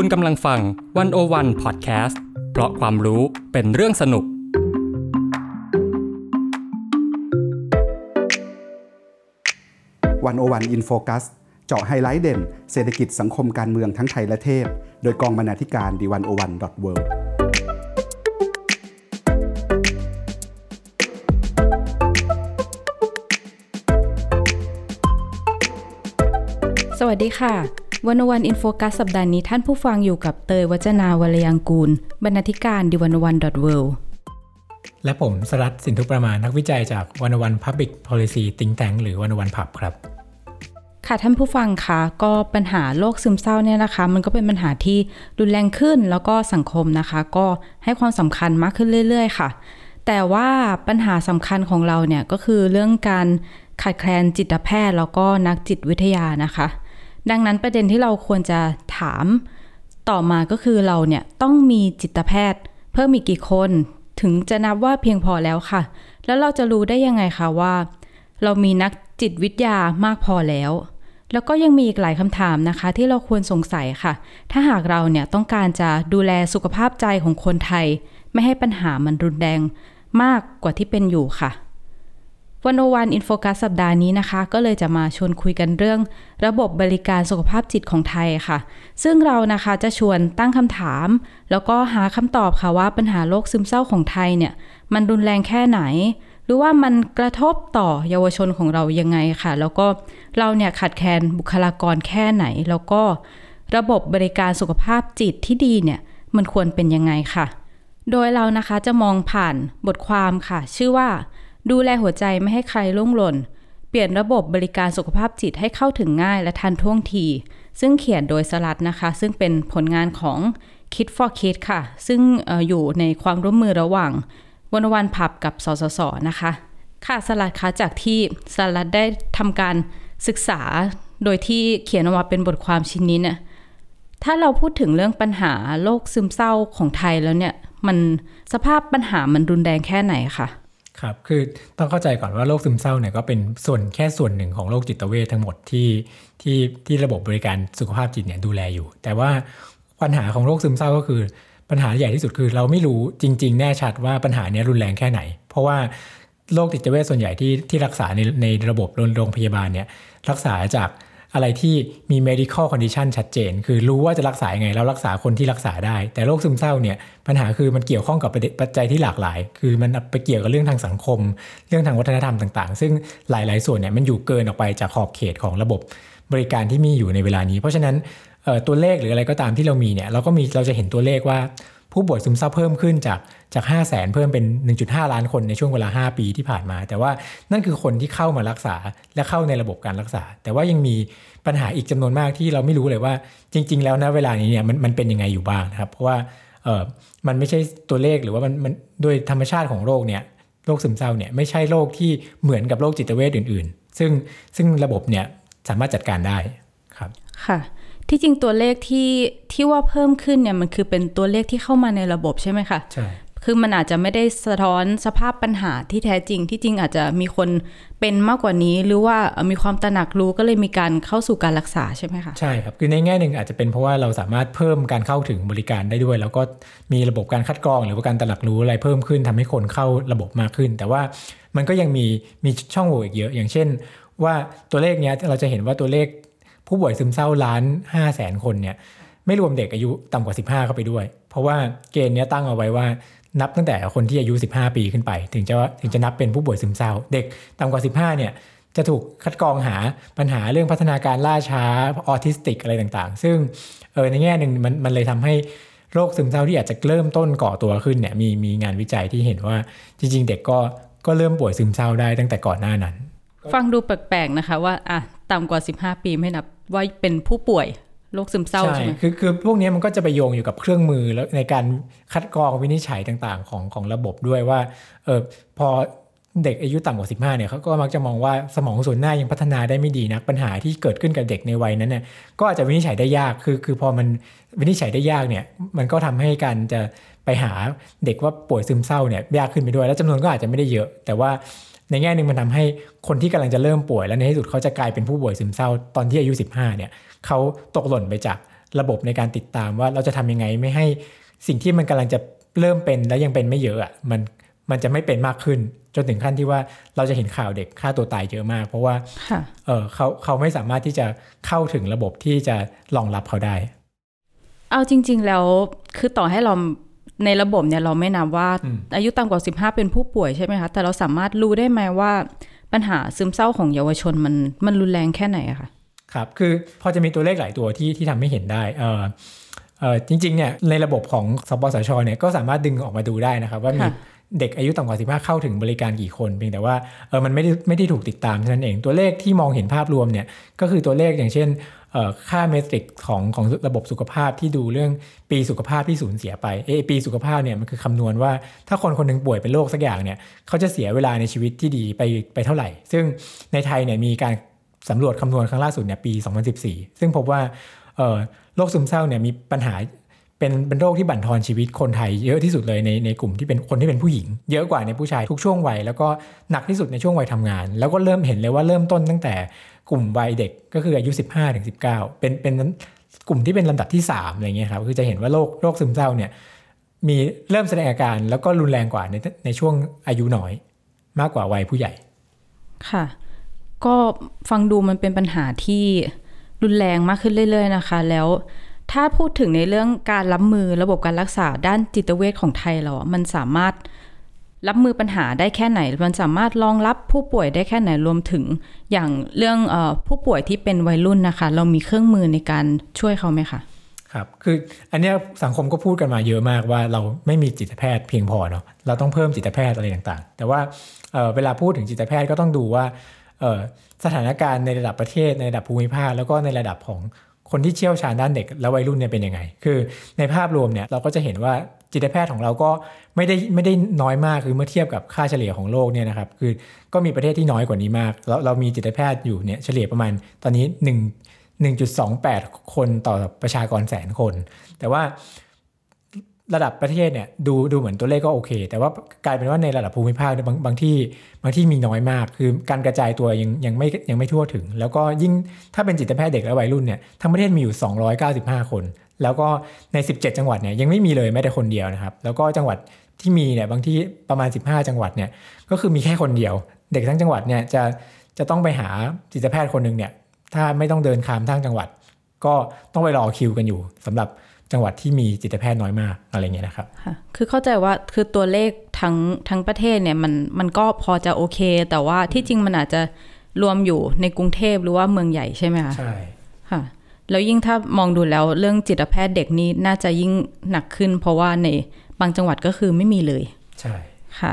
คุณกำลังฟังวันโอวันพอดแคสต์เพราะความรู้เป็นเรื่องสนุก 101 In Focus เจาะไฮไลท์เด่น เศรษฐกิจสังคมการเมืองทั้งไทยและเทศโดยกองบรรณาธิการ The101.worldสวัสดีค่ะ วันวันอินโฟกัสสัปดาห์นี้ท่านผู้ฟังอยู่กับเตยวัจนาวรยังกูล บรรณาธิการดิวันวันดอทเวและผมสรัตสินทุประมาณนักวิจัยจากวันวัน Public Policy Think Tank หรือวันวันพับครับ ค่ะท่านผู้ฟังคะก็ปัญหาโรคซึมเศร้าเนี่ยนะคะ มันก็เป็นปัญหาที่รุนแรงขึ้นแล้วก็สังคมนะคะ ก็ให้ความสำคัญมากขึ้นเรื่อย ๆ ค่ะ แต่ว่าปัญหาสำคัญของเราเนี่ยก็คือเรื่องการขาดแคลนจิตแพทย์แล้วก็นักจิตวิทยานะคะ ดังนั้นประเด็นที่เราควรจะถามต่อมาก็คือเราเนี่ยต้องมีจิตแพทย์ เพิ่มอีกกี่คน ถึงจะนับว่าเพียงพอแล้วค่ะ แล้วเราจะรู้ได้ยังไงคะว่า เรามีนักจิตวิทยามากพอแล้ว แล้วก็ยังมีอีกหลายคำถามนะคะ ที่เราควรสงสัยค่ะ ถ้าหากเราเนี่ยต้องการจะดูแลสุขภาพใจของคนไทย ไม่ให้ปัญหามันรุนแรงมากกว่าที่เป็นอยู่ค่ะ วันโอวันอินโฟกัสสัปดาห์นี้นะคะ ก็เลยจะมาชวนคุยกันเรื่องระบบบริการสุขภาพจิตของไทยค่ะ ซึ่งเรานะคะจะชวนตั้งคำถาม แล้วก็หาคำตอบค่ะว่าปัญหาโรคซึมเศร้าของไทยเนี่ย มันรุนแรงแค่ไหน หรือว่ามันกระทบต่อเยาวชนของเรายังไงค่ะ แล้วก็เราเนี่ยขาดแคลนบุคลากรแค่ไหน แล้วก็ระบบบริการสุขภาพจิตที่ดีเนี่ยมันควรเป็นยังไงค่ะ โดยเรานะคะจะมองผ่านบทความค่ะ ชื่อว่า ดูแลหัวใจไม่ให้ใครล่วงหล่น เปลี่ยนระบบบริการสุขภาพจิตให้เข้าถึงง่ายและทันท่วงที ซึ่งเขียนโดยสลัดนะคะ ซึ่งเป็นผลงานของ Kid for Kid ค่ะ ซึ่งอออยู่ในความร่วมมือระหว่างวันวันผับกับสสสนะคะ ค่ะสลัดคะจากที่สลัดได้ทำการศึกษาโดยที่เขียนออกมาเป็นบทความชิ้นนี้เนี่ยถ้าเราพูดถึงเรื่องปัญหาโรคซึมเศร้าของไทยแล้วเนี่ย มันสภาพปัญหามันรุนแรงแค่ไหนคะ ครับ คือต้องเข้าใจก่อนว่าโรคซึมเศร้าเนี่ยก็เป็นส่วนแค่ส่วนหนึ่งของโรคจิตเวททั้งหมดที่ที่ที่ระบบบริการสุขภาพจิตเนี่ยดูแลอยู่ แต่ว่าปัญหาของโรคซึมเศร้าก็คือปัญหาใหญ่ที่สุดคือเราไม่รู้จริง ๆ แน่ชัดว่าปัญหาเนี้ยรุนแรงแค่ไหน เพราะว่าโรคจิตเวทส่วนใหญ่ที่ที่รักษาในในระบบโรงพยาบาลเนี่ยรักษาจาก อะไรที่มี medical condition ชัดเจน คือรู้ว่าจะรักษาไง แล้วรักษาคนที่รักษาได้ แต่โรคซึมเศร้าเนี่ยปัญหาคือมันเกี่ยวข้องกับปัจจัยที่หลากหลาย คือมันไปเกี่ยวกับเรื่องทางสังคม เรื่องทางวัฒนธรรมต่างๆ ซึ่งหลายๆ ส่วนเนี่ยมันอยู่เกินออกไปจากขอบเขตของระบบบริการที่มีอยู่ในเวลานี้ เพราะฉะนั้นตัวเลขหรืออะไรก็ตามที่เรามีเนี่ยเราก็มีเราจะเห็นตัวเลขว่า ผู้ป่วยซึมเศร้าเพิ่มขึ้นจากจาก 5 0 0แสนเพิ่มเป็น 1.5 ล้านคนในช่วงเวลา 5 ปีที่ผ่านมา แต่ว่านั่นคือคนที่เข้ามารักษาและเข้าในระบบการรักษา แต่ว่ายังมีปัญหาอีกจำนวนมากที่เราไม่รู้เลยว่าจริง ๆ แล้วนะเวลานี้เนี่ยมันมันเป็นยังไงอยู่บ้างนะครับ เพราะว่าเออมันไม่ใช่ตัวเลขหรือว่ามันมันโดยธรรมชาติของโรคเนี่ยโรคซึมเศร้าเนี่ยไม่ใช่โรคที่เหมือนกับโรคจิตเวชอื่น ๆ ซึ่งซึ่งระบบเนี่ยสามารถจัดการได้ครับค่ะ ที่จริงตัวเลขที่ที่ว่าเพิ่มขึ้นเนี่ยมันคือเป็นตัวเลขที่เข้ามาในระบบใช่ไหมคะใช่คือมันอาจจะไม่ได้สะท้อนสภาพปัญหาที่แท้จริง ที่จริงอาจจะมีคนเป็นมากกว่านี้ หรือว่ามีความตระหนักรู้ก็เลยมีการเข้าสู่การรักษาใช่ไหมคะใช่ครับคือในแง่หนึ่งอาจจะเป็นเพราะว่าเราสามารถเพิ่มการเข้าถึงบริการได้ด้วย แล้วก็มีระบบการคัดกรอง หรือว่าการตระหนักรู้อะไรเพิ่มขึ้นทำให้คนเข้าระบบมากขึ้น แต่ว่ามันก็ยังมีมีช่องโหว่อีกเยอะ อย่างเช่น ว่าตัวเลขเนี้ยเราจะเห็นว่าตัวเลข ผู้ป่วยซึมเศร้าล้านห้าแสนคนเนี่ยไม่รวมเด็กอายุต่ำกว่า 15 เข้าไปด้วย เพราะว่าเกณฑ์นี้ตั้งเอาไว้ว่านับตั้งแต่คนที่อายุ 15 ปีขึ้นไป ถึงจะถึงจะนับเป็นผู้ป่วยซึมเศร้า เด็กต่ำกว่า 15 เนี่ยจะถูกคัดกรองหาปัญหาเรื่องพัฒนาการล่าช้าออทิสติกอะไรต่างๆ ซึ่งเออในแง่หนึ่งมันมันเลยทำให้โรคซึมเศร้าที่อาจจะเริ่มต้นก่อตัวขึ้นเนี่ยมีมีงานวิจัยที่เห็นว่าจริง ๆ เด็กก็ก็เริ่มป่วยซึมเศร้าได้ตั้งแต่ก่อนหน้านั้น ฟังดูแปลกๆนะคะว่าอะ ต่ำกว่า 15 ปีไม่นับว่าเป็นผู้ป่วยโรคซึมเศร้าใช่ไหมคือคือพวกนี้มันก็จะไปโยงอยู่กับเครื่องมือแล้วในการคัดกรองวินิจฉัยต่างๆ ของของระบบด้วยว่าเออพอเด็กอายุต่ำกว่า 15 เนี่ยเขาก็มักจะมองว่าสมองส่วนหน้ายังพัฒนาได้ไม่ดีนะปัญหาที่เกิดขึ้นกับเด็กในวัยนั้นเนี่ยก็อาจจะวินิจฉัยได้ยากคือคือพอมันวินิจฉัยได้ยากเนี่ยมันก็ทำให้การจะไปหาเด็กว่าป่วยซึมเศร้าเนี่ยยากขึ้นไปด้วย แล้วจำนวนก็อาจจะไม่ได้เยอะ แต่ว่า ในแง่หนึ่งมันทาให้คนที่กำลังจะเริ่มป่วย แล้วในที่สุดเขาจะกลายเป็นผู้ป่วยซึมเศร้าตอนที่อายุ 15เนี่ยเขาตกหล่นไปจากระบบในการติดตามว่าเราจะทำยังไงไม่ให้สิ่งที่มันกำลังจะเริ่มเป็นแล้วยังเป็นไม่เยอะอะมันมันจะไม่เป็นมากขึ้น จนถึงขั้นที่ว่าเราจะเห็นข่าวเด็กฆ่าตัวตายเยอะมาก เพราะว่าค่ะเออเขาเขาไม่สามารถที่จะเข้าถึงระบบที่จะรองรับเขาได้ เอาจริง ๆ แล้วคือต่อให้เรา ในระบบเนี่ยเราไม่นับว่าอืมอายุต่ำกว่า 15 เป็นผู้ป่วยใช่ไหมคะ แต่เราสามารถรู้ได้ไหมว่าปัญหาซึมเศร้าของเยาวชนมันมันรุนแรงแค่ไหนอะคะครับ คือพอจะมีตัวเลขหลายตัวที่ที่ทำให้เห็นได้เออเออจริงๆเนี่ยในระบบของสปสชเนี่ยก็สามารถดึงออกมาดูได้นะครับ ว่ามีค่ะเด็กอายุต่ำกว่า 15 เข้าถึงบริการกี่คนเพียงแต่ว่าเออมันไม่ได้ไม่ได้ถูกติดตามเท่านั้นเองตัวเลขที่มองเห็นภาพรวมเนี่ยก็คือตัวเลขอย่างเช่นเอ่อ ค่าเมตริกของของระบบสุขภาพที่ดูเรื่องปีสุขภาพที่สูญเสียไปเออปีสุขภาพเนี่ยมันคือคำนวณว่าถ้าคนคนหนึงป่วยเป็นโรคสักอย่างเนี่ยเขาจะเสียเวลาในชีวิตที่ดีไปไปเท่าไหร่ ซึ่งในไทยเนี่ยมีการสำรวจคำนวณครั้งล่าสุดเนี่ยปี 2014 ซึ่งพบว่าโรคซึมเศร้าเนี่ยมีปัญหาเป็นเป็นโรคที่บั่นทอนชีวิตคนไทยเยอะที่สุดเลยในในกลุ่มที่เป็นคนที่เป็นผู้หญิง เยอะกว่าในผู้ชายทุกช่วงวัยแล้วก็หนักที่สุดในช่วงวัยทำงาน แล้วก็เริ่มเห็นเลยว่าเริ่มต้นตั้งแต่ กลุ่มวัยเด็กก็คืออายุ 15ถึง19เป็นเป็นกลุ่มที่เป็นลำดับที่3อะไรเงี้ยครับคือจะเห็นว่าโรคโรคซึมเศร้าเนี่ยมีเริ่มแสดงอาการแล้วก็รุนแรงกว่าในในช่วงอายุน้อย มากกว่าวัยผู้ใหญ่ค่ะ ก็ฟังดูมันเป็นปัญหาที่รุนแรงมากขึ้นเรื่อย ๆ นะคะ แล้วถ้าพูดถึงในเรื่องการรับมือระบบการรักษาด้านจิตเวชของไทยเราอะมันสามารถ รับมือปัญหาได้แค่ไหน มันสามารถรองรับผู้ป่วยได้แค่ไหนรวมถึง อย่างเรื่องอผู้ป่วยที่เป็นวัยรุ่นนะคะ เรามีเครื่องมือในการช่วยเขาไหมคะครับคืออันนี้สังคมก็พูดกันมาเยอะมากว่าเราไม่มีจิตแพทย์เพียงพอเนาะเราต้องเพิ่มจิตแพทย์อะไรต่างๆ แต่ว่าเเวลาพูดถึงจิตแพทย์ก็ต้องดูว่าสถานการณ์ในระดับประเทศในระดับภูมิภาคแล้วก็ในระดับของ คนที่เชี่ยวชาญด้านเด็กและวัยรุ่นเนี่ยเป็นยังไง คือในภาพรวมเนี่ยเราก็จะเห็นว่าจิตแพทย์ของเราก็ไม่ได้ไม่ได้น้อยมากคือเมื่อเทียบกับค่าเฉลี่ยของโลกเนี่ยนะครับคือก็มีประเทศที่น้อยกว่านี้มากเราเรามีจิตแพทย์อยู่เนี่ยเฉลี่ยประมาณตอนนี้ 1 1.28 คนต่อประชากรแสนคน แต่ว่า ระดับประเทศเนี่ยดูดูเหมือนตัวเลขก็โอเค แต่ว่ากลายเป็นว่าในระดับภูมิภาคเนี่ยบางบางที่บางที่มีน้อยมาก คือการกระจายตัวยังยังไม่ยังไม่ทั่วถึง แล้วก็ยิ่งถ้าเป็นจิตแพทย์เด็กและวัยรุ่นเนี่ยทั้งประเทศมีอยู่ 295 คน แล้วก็ใน 17 จังหวัดเนี่ยยังไม่มีเลยแม้แต่คนเดียวนะครับ แล้วก็จังหวัดที่มีเนี่ยบางที่ประมาณ 15 จังหวัดเนี่ยก็คือมีแค่คนเดียว เด็กทั้งจังหวัดเนี่ยจะจะต้องไปหาจิตแพทย์คนหนึ่งเนี่ยถ้าไม่ต้องเดินข้ามทางจังหวัด ก็ต้องไปรอคิวกันอยู่สำหรับ จังหวัดที่มีจิตแพทย์น้อยมากอะไรเงี้ยนะครับค่ะคือเข้าใจว่าคือตัวเลขทั้งทั้งประเทศเนี่ยมันมันก็พอจะโอเค แต่ว่าที่จริงมันอาจจะรวมอยู่ในกรุงเทพหรือว่าเมืองใหญ่ใช่ไหมคะใช่ค่ะ แล้วยิ่งถ้ามองดูแล้วเรื่องจิตแพทย์เด็กนี่น่าจะยิ่งหนักขึ้น เพราะว่าในบางจังหวัดก็คือไม่มีเลย ใช่ค่ะ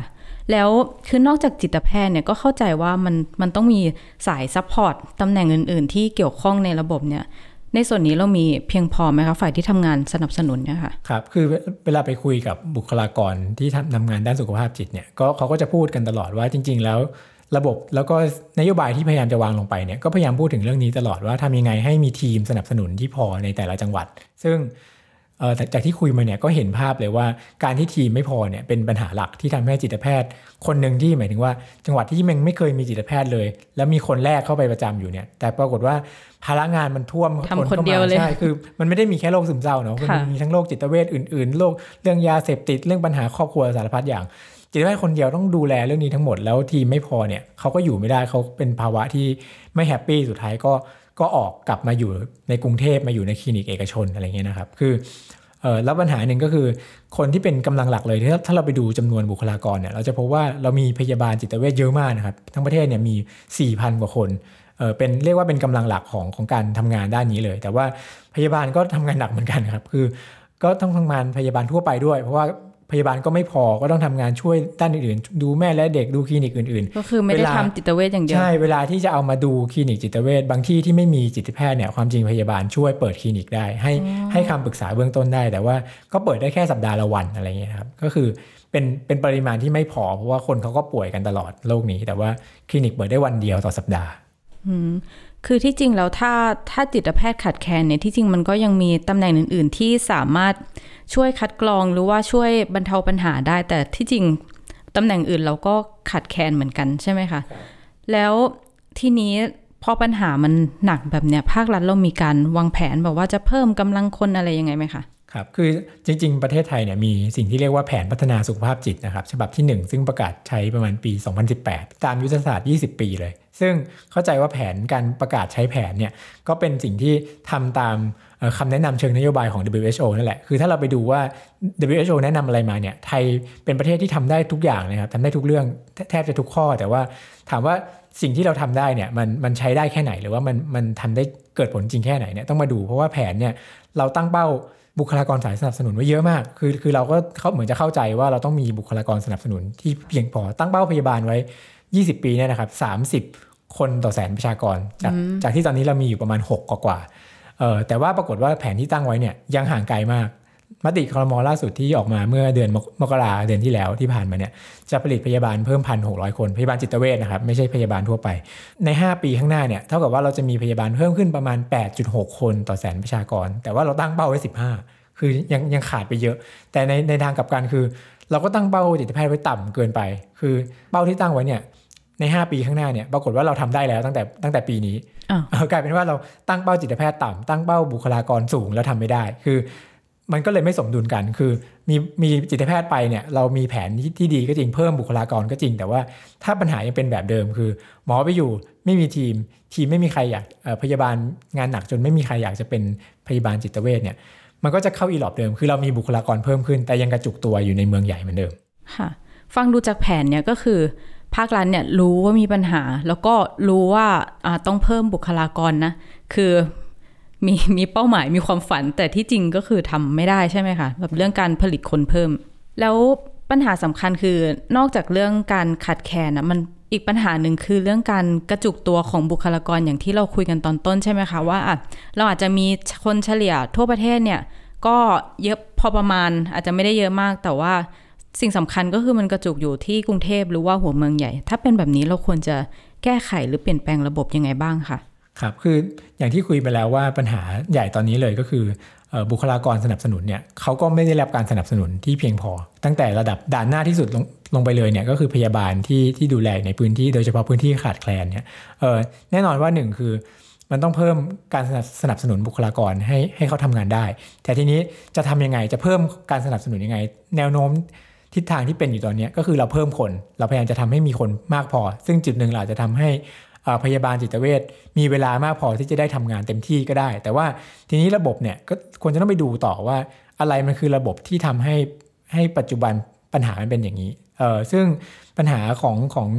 แล้วคือนอกจากจิตแพทย์เนี่ยก็เข้าใจว่ามันมันต้องมีสาย support ตำแหน่งอื่น ๆ ที่เกี่ยวข้องในระบบเนี่ย ในส่วนนี้เรามีเพียงพอไหมคะฝ่ายที่ทำงานสนับสนุนเนี่ยค่ะครับคือเวลาไปคุยกับบุคลากรที่ทำทำงานด้านสุขภาพจิตเนี่ยก็เขาก็จะพูดกันตลอดว่าจริง ๆ แล้วระบบแล้วก็นโยบายที่พยายามจะวางลงไปเนี่ยก็พยายามพูดถึงเรื่องนี้ตลอดว่าทำยังไงให้มีทีมสนับสนุนที่พอในแต่ละจังหวัด ซึ่ง จากจากที่คุยมาเนี่ยก็เห็นภาพเลยว่าการที่ทีมไม่พอเนี่ยเป็นปัญหาหลักที่ทำให้จิตแพทย์ คนหนึ่งที่หมายถึงว่า จังหวัดที่มันไม่เคยมีจิตแพทย์เลย แล้วมีคนแรกเข้าไปประจำอยู่เนี่ย แต่ปรากฏว่าภาระงานมันท่วมทำคนข้ามาเดียวเลยใช่คือ มันไม่ได้มีแค่โรคซึมเศร้าเนาะค่ะมันมีทั้งโรคจิตเวชอื่นๆโรคเรื่องยาเสพติดเรื่องปัญหาครอบครัวสารพัดอย่างจิตแพทย์คนเดียวต้องดูแลเรื่องนี้ทั้งหมดแล้วทีมไม่พอเนี่ยเขาก็อยู่ไม่ได้เขาเป็นภาวะที่ไม่แฮปปี้สุดท้ายก็ ก็ออกกลับมาอยู่ในกรุงเทพมาอยู่ในคลินิกเอกชนอะไรเงี้ยนะครับ คือแล้วปัญหาหนึ่งก็คือคนที่เป็นกำลังหลักเลยถ้าถ้าเราไปดูจำนวนบุคลากรเนี่ยเราจะพบว่าเรามีพยาบาลจิตเวชเยอะมากนะครับทั้งประเทศเนี่ยมี 4,000 กว่าคนเออเป็นเรียกว่าเป็นกำลังหลักของของการทำงานด้านนี้เลย แต่ว่าพยาบาลก็ทำงานหนักเหมือนกันครับคือก็ต้องทำงานพยาบาลทั่วไปด้วย เพราะว่า พยาบาลก็ไม่พอก็ต้องทำงานช่วยด้านอื่นๆ ดูแม่และเด็กดูคลินิกอื่นก็คือไม่ได้เวลาทำจิตเวชอย่างเดียว ใช่เวลาที่จะเอามาดูคลินิกจิตเวชบางที่ที่ไม่มีจิตแพทย์เนี่ยความจริงพยาบาลช่วยเปิดคลินิกได้ ให้ให้คำปรึกษาเบื้องต้นได้ แต่ว่าก็เปิดได้แค่สัปดาห์ละวันอะไรเงี้ยครับก็คือเป็นเป็นปริมาณที่ไม่พอเพราะว่าคนเขาก็ป่วยกันตลอดโลกนี้ แต่ว่าคลินิกเปิดได้วันเดียวต่อสัปดาห์อืม คือที่จริงแล้วถ้าถ้าจิตแพทย์ขาดแคลนเนี่ยที่จริงมันก็ยังมีตำแหน่งอื่น ๆ ที่สามารถช่วยคัดกรองหรือว่าช่วยบรรเทาปัญหาได้ แต่ที่จริงตำแหน่งอื่นเราก็ขาดแคลนเหมือนกันใช่ไหมคะ แล้วทีนี้พอปัญหามันหนักแบบเนี้ยภาครัฐเรามีการวางแผนแบบว่าจะเพิ่มกำลังคนอะไรยังไงไหมคะครับคือจริง ๆ ประเทศไทยเนี่ยมีสิ่งที่เรียกว่าแผนพัฒนาสุขภาพจิตนะครับ ฉบับที่ 1 ซึ่งประกาศใช้ประมาณปี 2018 ตามยุทธศาสตร์ 20 ปีเลย ซึ่งเข้าใจว่าแผนการประกาศใช้แผนเนี่ยก็เป็นสิ่งที่ทำตามเอ่อคำแนะนำเชิงนโยบายของ WHO นั่นแหละ คือถ้าเราไปดูว่า WHO แนะนำอะไรมาเนี่ย ไทยเป็นประเทศที่ทำได้ทุกอย่างนะครับทำได้ทุกเรื่องแทแทบจะทุกข้อ แต่ว่าถามว่าสิ่งที่เราทำได้เนี่ยมันมันใช้ได้แค่ไหน หรือว่ามันมันทำได้เกิดผลจริงแค่ไหนเนี่ยต้องมาดู เพราะว่าแผนเนี่ยเราตั้งเป้าบุคลากรสายสนับสนุนไว้เยอะมาก คือคือเราก็เขาเหมือนจะเข้าใจว่าเราต้องมีบุคลากรสนับสนุนที่เพียงพอตั้งเป้าพยาบาลไว้ 20 ปีเนี่ยนะครับ 30 คนต่อแสนประชากร จากจากที่ตอนนี้เรามีอยู่ประมาณ 6 กว่ากว่าๆเออแต่ว่าปรากฏว่าแผนที่ตั้งไว้เนี่ยยังห่างไกลมากมติครมล่าสุดที่ออกมาเมื่อเดือนมกมกราเดือนที่แล้วที่ผ่านมาเนี่ยจะผลิตพยาบาลเพิ่มพันหกคนพยาบาลจิตเวชนะครับไม่ใช่พยาบาลทั่วไป ใน 5 ปีข้างหน้าเนี่ยเท่ากับว่าเราจะมีพยาบาลเพิ่มขึ้นประมาณ 8.6 คนต่อแสนประชากร แต่ว่าเราตั้งเป้าไว้ 15 คือยังยังขาดไปเยอะ แต่ในในทางกลับกันคือ เราก็ตั้งเป้าจิตแพทย์ไว้ต่ำเกินไป คือเป้าที่ตั้งไว้เนี่ย ใน 5 ปีข้างหน้าเนี่ยปรากฏว่าเราทำได้แล้วตั้งแต่ตั้งแต่ปีนี้อ้าวเออกลายเป็นว่าเราตั้งเป้าจิตแพทย์ต่ำตั้งเป้าบุคลากรสูงแล้วทำไม่ได้ คือ มันก็เลยไม่สมดุลกัน คือมีมีจิตแพทย์ไปเนี่ยเรามีแผนที่ที่ดีก็จริงเพิ่มบุคลากรก็จริง แต่ว่าถ้าปัญหายังเป็นแบบเดิมคือ หมอไปอยู่ไม่มีทีม ทีมไม่มีใครอยากเอ่อพยาบาลงานหนักจนไม่มีใครอยากจะเป็นพยาบาลจิตเวชเนี่ยมันก็จะเข้าอีหลอบเดิม คือเรามีบุคลากรเพิ่มขึ้น แต่ยังกระจุกตัวอยู่ในเมืองใหญ่เหมือนเดิมค่ะ ฟังดูจากแผนเนี่ยก็คือ ภาครัฐเนี่ยรู้ว่ามีปัญหา แล้วก็รู้ว่าต้องเพิ่มบุคลากรนะ คือมีมีเป้าหมายมีความฝันแต่ที่จริงก็คือทำไม่ได้ใช่ไหมคะแบบเรื่องการผลิตคนเพิ่ม แล้วปัญหาสำคัญคือนอกจากเรื่องการขาดแคลนนะมันอีกปัญหาหนึ่งคือเรื่องการกระจุกตัวของบุคลากรอย่างที่เราคุยกันตอนต้นใช่ไหมคะว่าเราอาจจะมีคนเฉลี่ยทั่วประเทศเนี่ยก็เยอะพอประมาณอาจจะไม่ได้เยอะมากแต่ว่า สิ่งสำคัญก็คือมันกระจุกอยู่ที่กรุงเทพหรือว่าหัวเมืองใหญ่ ถ้าเป็นแบบนี้เราควรจะแก้ไขหรือเปลี่ยนแปลงระบบยังไงบ้างคะครับคืออย่างที่คุยไปแล้วว่าปัญหาใหญ่ตอนนี้เลยก็คือบุคลากรสนับสนุนเนี่ยเขาก็ไม่ได้รับการสนับสนุนที่เพียงพอ ตั้งแต่ระดับด่านหน้าที่สุดลงลงไปเลยเนี่ยก็คือพยาบาลที่ที่ดูแลในพื้นที่โดยเฉพาะพื้นที่ขาดแคลนเนี่ยเออแน่นอนว่าหนึ่งคือมันต้องเพิ่มการสนับสนับสนุนบุคลากรให้ให้เขาทำงานได้ แต่ทีนี้จะทำยังไงจะเพิ่มการสนับสนุนยังไง แนวโน้ม ทิศทางที่เป็นอยู่ตอนนี้ก็คือเราเพิ่มคน เราพยายามจะทำให้มีคนมากพอ ซึ่งจุดหนึ่งเราจะทำให้พยาบาลจิตเวชมีเวลามากพอที่จะได้ทำงานเต็มที่ก็ได้ แต่ว่าทีนี้ระบบเนี่ยก็ควรจะต้องไปดูต่อว่าอะไรมันคือระบบที่ทำให้ให้ปัจจุบันปัญหามันเป็นอย่างนี้เออซึ่งปัญหาของของ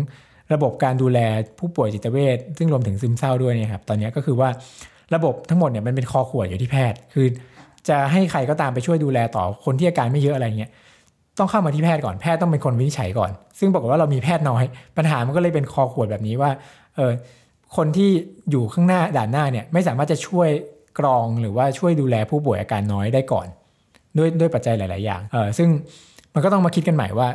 ระบบการดูแลผู้ป่วยจิตเวชซึ่งรวมถึงซึมเศร้าด้วยเนี่ยครับตอนนี้ก็คือว่าระบบทั้งหมดเนี่ยมันเป็นคอขวดอยู่ที่แพทย์ คือ จะให้ใครก็ตามไปช่วยดูแลต่อคนที่อาการไม่เยอะอะไรเงี้ย ต้องเข้ามาที่แพทย์ก่อนแพทย์ต้องเป็นคนวินิจฉัยก่อน ซึ่งปรากว่าเรามีแพทย์น้อย ปัญหามันก็เลยเป็นคอขวดแบบนี้ว่าเออคนที่อยู่ข้างหน้าด่านหน้าเนี่ยไม่สามารถจะช่วยกรองหรือว่าช่วยดูแลผู้ป่วยอาการน้อยได้ก่อน ด้วยด้วยปัจจัยหลาย ๆ อย่างเออซึ่งมันก็ต้องมาคิดกันใหม่ว่า